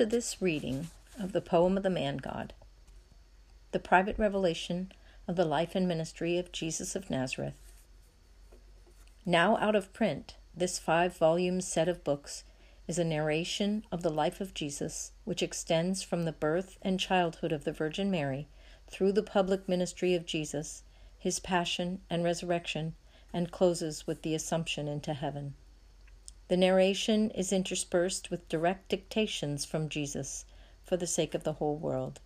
To this reading of the poem of the Man God, the private revelation of the life and ministry of Jesus of Nazareth. Now out of print, this five volume set of books is a narration of the life of Jesus, which extends from the birth and childhood of the Virgin Mary through the public ministry of Jesus, his passion and resurrection, and closes with the Assumption into heaven. The narration is interspersed with direct dictations from Jesus for the sake of the whole world.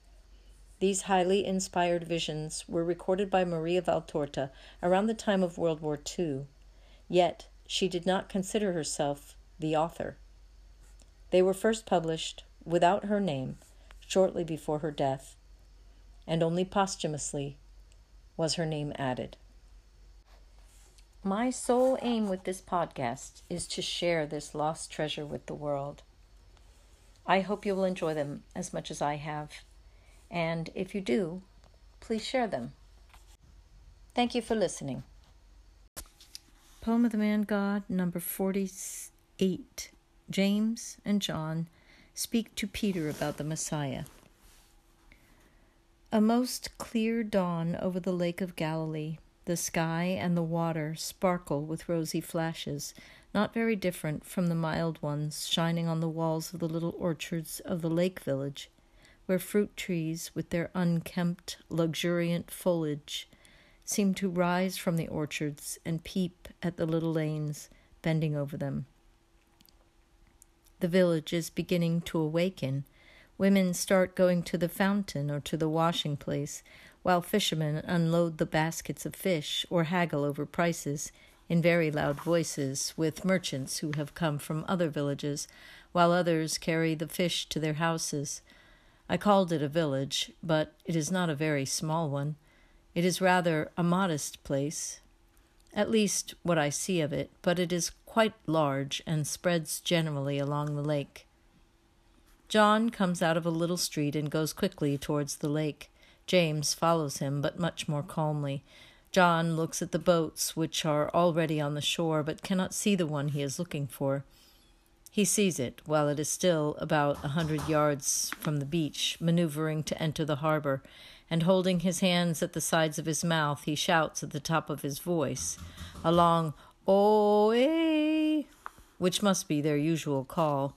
These highly inspired visions were recorded by Maria Valtorta around the time of World War II, yet she did not consider herself the author. They were first published without her name shortly before her death, and only posthumously was her name added. My sole aim with this podcast is to share this lost treasure with the world. I hope you will enjoy them as much as I have. And if you do, please share them. Thank you for listening. Poem of the Man God, number 48. James and John speak to Peter about the Messiah. A most clear dawn over the lake of Galilee the sky and the water sparkle with rosy flashes, not very different from the mild ones shining on the walls of the little orchards of the lake village, where fruit trees, with their unkempt, luxuriant foliage, seem to rise from the orchards and peep at the little lanes, bending over them. The village is beginning to awaken. Women start going to the fountain or to the washing place, while fishermen unload the baskets of fish or haggle over prices in very loud voices with merchants who have come from other villages, while others carry the fish to their houses. I called it a village, but it is not a very small one. It is rather a modest place, at least what I see of it, but it is quite large and spreads generally along the lake. John comes out of a little street and goes quickly towards the lake. James follows him, but much more calmly. John looks at the boats, which are already on the shore, but cannot see the one he is looking for. He sees it while it is still about a hundred yards from the beach, maneuvering to enter the harbor, and holding his hands at the sides of his mouth, he shouts at the top of his voice, a long "Oh, which must be their usual call.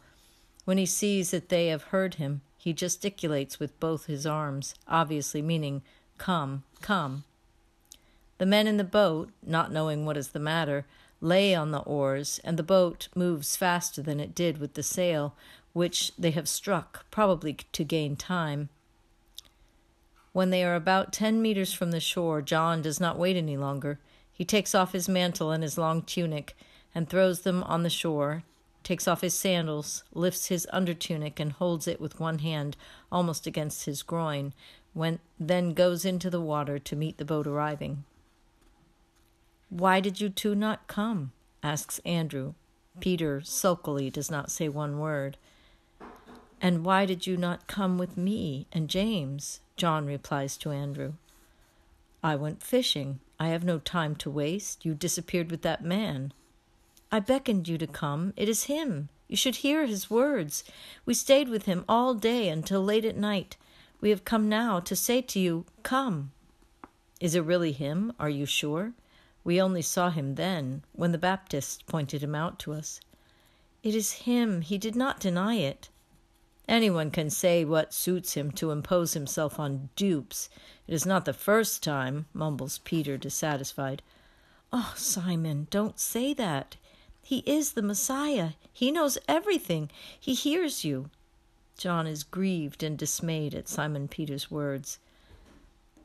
When he sees that they have heard him, he gesticulates with both his arms, obviously meaning, Come, come. The men in the boat, not knowing what is the matter, lay on the oars, and the boat moves faster than it did with the sail, which they have struck, probably to gain time. When they are about ten meters from the shore, John does not wait any longer. He takes off his mantle and his long tunic, and throws them on the shore, takes off his sandals, lifts his undertunic, and holds it with one hand almost against his groin, when, then goes into the water to meet the boat arriving. Why did you two not come? asks Andrew. Peter sulkily does not say one word. And why did you not come with me and James? John replies to Andrew. I went fishing. I have no time to waste. You disappeared with that man. I beckoned you to come. It is him. You should hear his words. We stayed with him all day until late at night. We have come now to say to you, Come. Is it really him? Are you sure? We only saw him then, when the Baptist pointed him out to us. It is him. He did not deny it. Anyone can say what suits him to impose himself on dupes. It is not the first time, mumbles Peter, dissatisfied. Oh, Simon, don't say that. He is the Messiah. He knows everything. He hears you. John is grieved and dismayed at Simon Peter's words.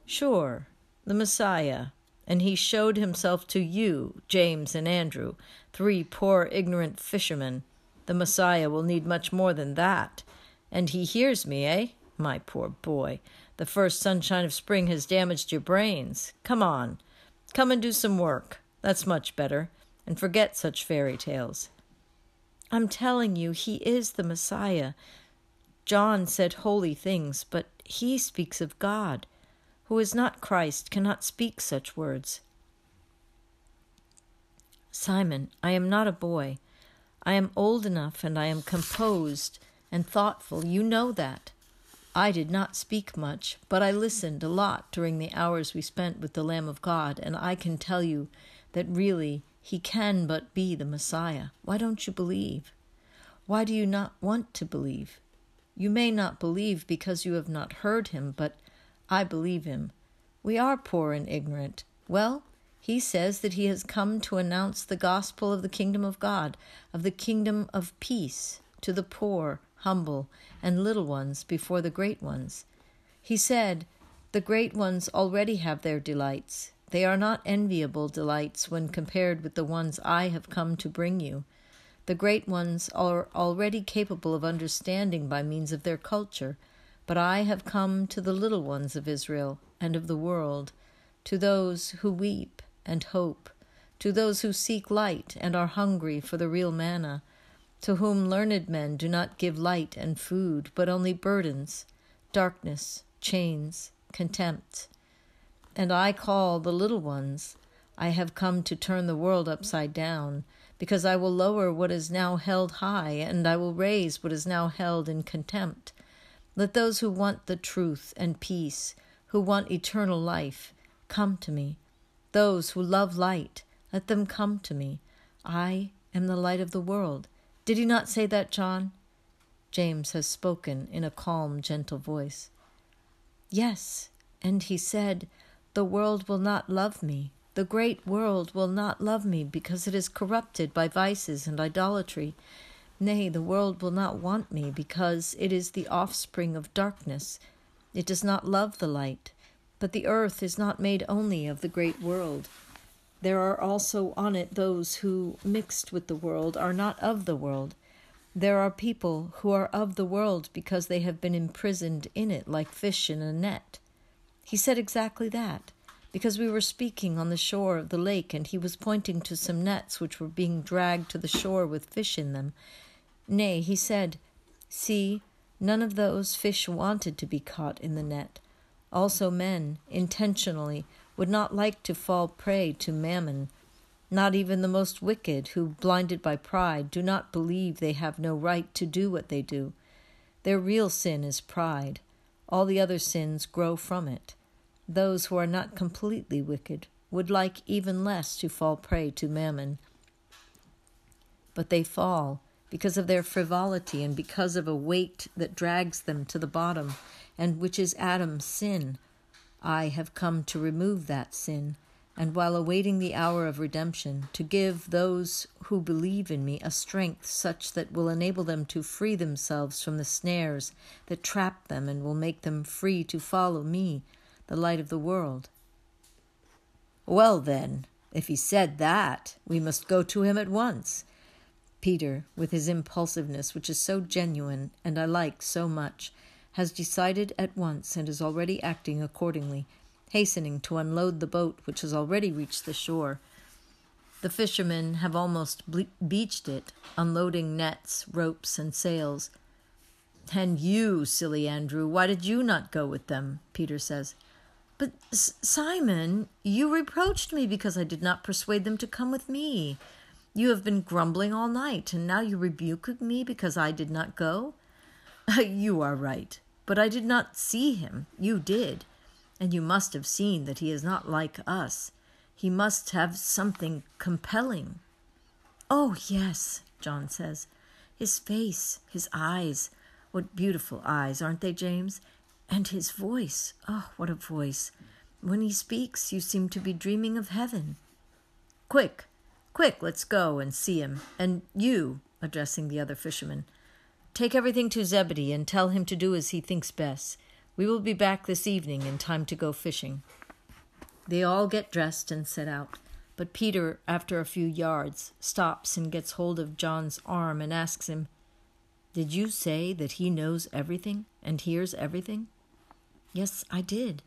Sure, the Messiah, and he showed himself to you, James and Andrew, three poor ignorant fishermen. The Messiah will need much more than that. And he hears me, eh? My poor boy. The first sunshine of spring has damaged your brains. Come on. Come and do some work. That's much better and forget such fairy tales. I'm telling you, he is the Messiah. John said holy things, but he speaks of God. Who is not Christ cannot speak such words. Simon, I am not a boy. I am old enough and I am composed and thoughtful. You know that. I did not speak much, but I listened a lot during the hours we spent with the Lamb of God, and I can tell you that really he can but be the Messiah. Why don't you believe? Why do you not want to believe? You may not believe because you have not heard him, but I believe him. We are poor and ignorant. Well, he says that he has come to announce the gospel of the kingdom of God, of the kingdom of peace, to the poor, humble, and little ones before the great ones. He said, The great ones already have their delights. They are not enviable delights when compared with the ones I have come to bring you. The great ones are already capable of understanding by means of their culture, but I have come to the little ones of Israel and of the world, to those who weep and hope, to those who seek light and are hungry for the real manna, to whom learned men do not give light and food, but only burdens, darkness, chains, contempt. And I call the little ones, I have come to turn the world upside down, because I will lower what is now held high, and I will raise what is now held in contempt. Let those who want the truth and peace, who want eternal life, come to me. Those who love light, let them come to me. I am the light of the world. Did he not say that, John? James has spoken in a calm, gentle voice. Yes, and he said, The world will not love me. The great world will not love me because it is corrupted by vices and idolatry. Nay, the world will not want me because it is the offspring of darkness. It does not love the light. But the earth is not made only of the great world. There are also on it those who, mixed with the world, are not of the world. There are people who are of the world because they have been imprisoned in it like fish in a net. He said exactly that, because we were speaking on the shore of the lake, and he was pointing to some nets which were being dragged to the shore with fish in them. Nay, he said, See, none of those fish wanted to be caught in the net. Also, men, intentionally, would not like to fall prey to mammon. Not even the most wicked, who, blinded by pride, do not believe they have no right to do what they do. Their real sin is pride. All the other sins grow from it. Those who are not completely wicked would like even less to fall prey to mammon. But they fall because of their frivolity and because of a weight that drags them to the bottom and which is Adam's sin. I have come to remove that sin, and while awaiting the hour of redemption, to give those who believe in me a strength such that will enable them to free themselves from the snares that trap them and will make them free to follow me, the light of the world. Well, then, if he said that, we must go to him at once. Peter, with his impulsiveness, which is so genuine and I like so much, has decided at once and is already acting accordingly, hastening to unload the boat which has already reached the shore. The fishermen have almost ble- beached it, unloading nets, ropes, and sails. And you, silly Andrew, why did you not go with them? Peter says. But, S- Simon, you reproached me because I did not persuade them to come with me. You have been grumbling all night, and now you rebuke me because I did not go? you are right, but I did not see him. You did. And you must have seen that he is not like us. He must have something compelling. Oh, yes, John says. His face, his eyes. What beautiful eyes, aren't they, James? And his voice. Oh, what a voice. When he speaks, you seem to be dreaming of heaven. Quick, quick, let's go and see him. And you, addressing the other fisherman, Take everything to Zebedee and tell him to do as he thinks best. We will be back this evening in time to go fishing. They all get dressed and set out, but Peter, after a few yards, stops and gets hold of John's arm and asks him, Did you say that he knows everything and hears everything? Yes, I did.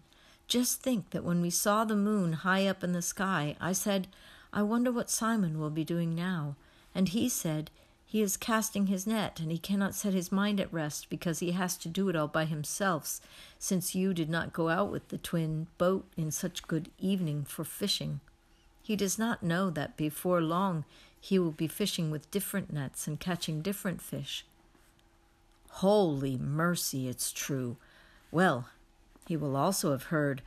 Just think that when we saw the moon high up in the sky, I said, I wonder what Simon will be doing now. And he said, he is casting his net, and he cannot set his mind at rest because he has to do it all by himself, since you did not go out with the twin boat in such good evening for fishing. He does not know that before long he will be fishing with different nets and catching different fish. Holy mercy, it's true. Well, he will also have heard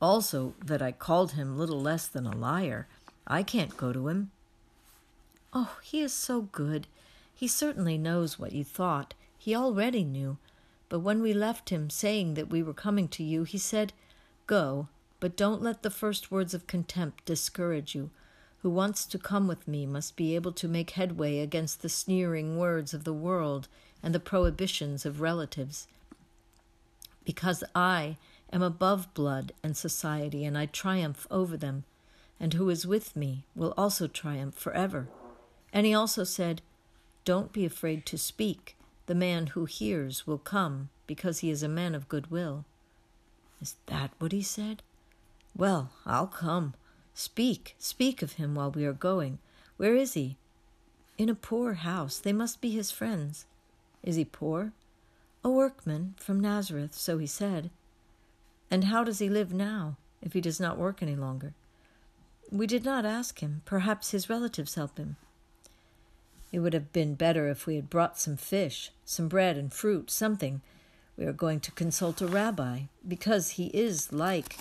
also that I called him little less than a liar. I can't go to him. Oh, he is so good. He certainly knows what you thought. He already knew. But when we left him, saying that we were coming to you, he said, Go, but don't let the first words of contempt discourage you. Who wants to come with me must be able to make headway against the sneering words of the world and the prohibitions of relatives. Because I am above blood and society, and I triumph over them, and who is with me will also triumph forever. And he also said, Don't be afraid to speak. The man who hears will come, because he is a man of good will. Is that what he said? Well, I'll come. Speak, speak of him while we are going. Where is he? In a poor house. They must be his friends. Is he poor? A workman from Nazareth, so he said. And how does he live now, if he does not work any longer? We did not ask him. Perhaps his relatives help him. It would have been better if we had brought some fish, some bread and fruit, something. We are going to consult a rabbi, because he is like,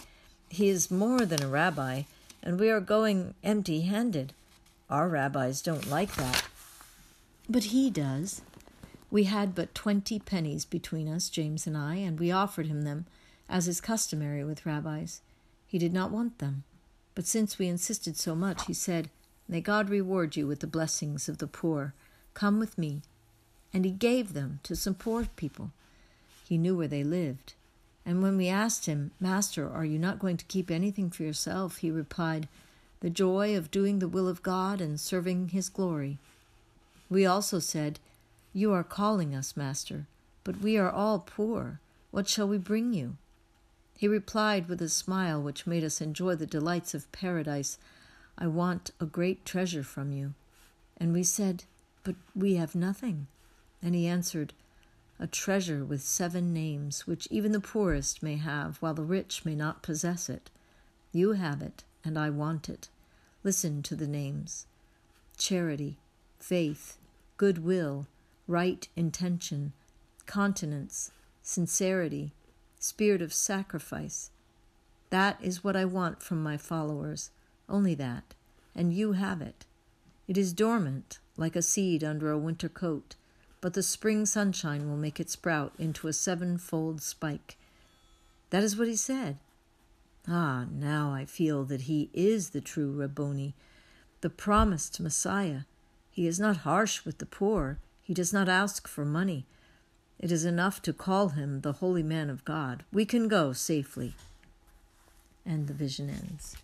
he is more than a rabbi, and we are going empty handed. Our rabbis don't like that. But he does. We had but twenty pennies between us, James and I, and we offered him them as is customary with rabbis. He did not want them, but since we insisted so much, he said, May God reward you with the blessings of the poor. Come with me. And he gave them to some poor people. He knew where they lived. And when we asked him, Master, are you not going to keep anything for yourself? he replied, The joy of doing the will of God and serving his glory. We also said, You are calling us, Master, but we are all poor. What shall we bring you? He replied with a smile which made us enjoy the delights of paradise, I want a great treasure from you. And we said, But we have nothing. And he answered, A treasure with seven names, which even the poorest may have, while the rich may not possess it. You have it, and I want it. Listen to the names charity, faith, goodwill, right intention, continence, sincerity, spirit of sacrifice. That is what I want from my followers, only that, and you have it. It is dormant, like a seed under a winter coat, but the spring sunshine will make it sprout into a sevenfold spike. That is what he said. Ah, now I feel that he is the true Rabboni, the promised Messiah. He is not harsh with the poor, he does not ask for money. It is enough to call him the holy man of God. We can go safely. And the vision ends.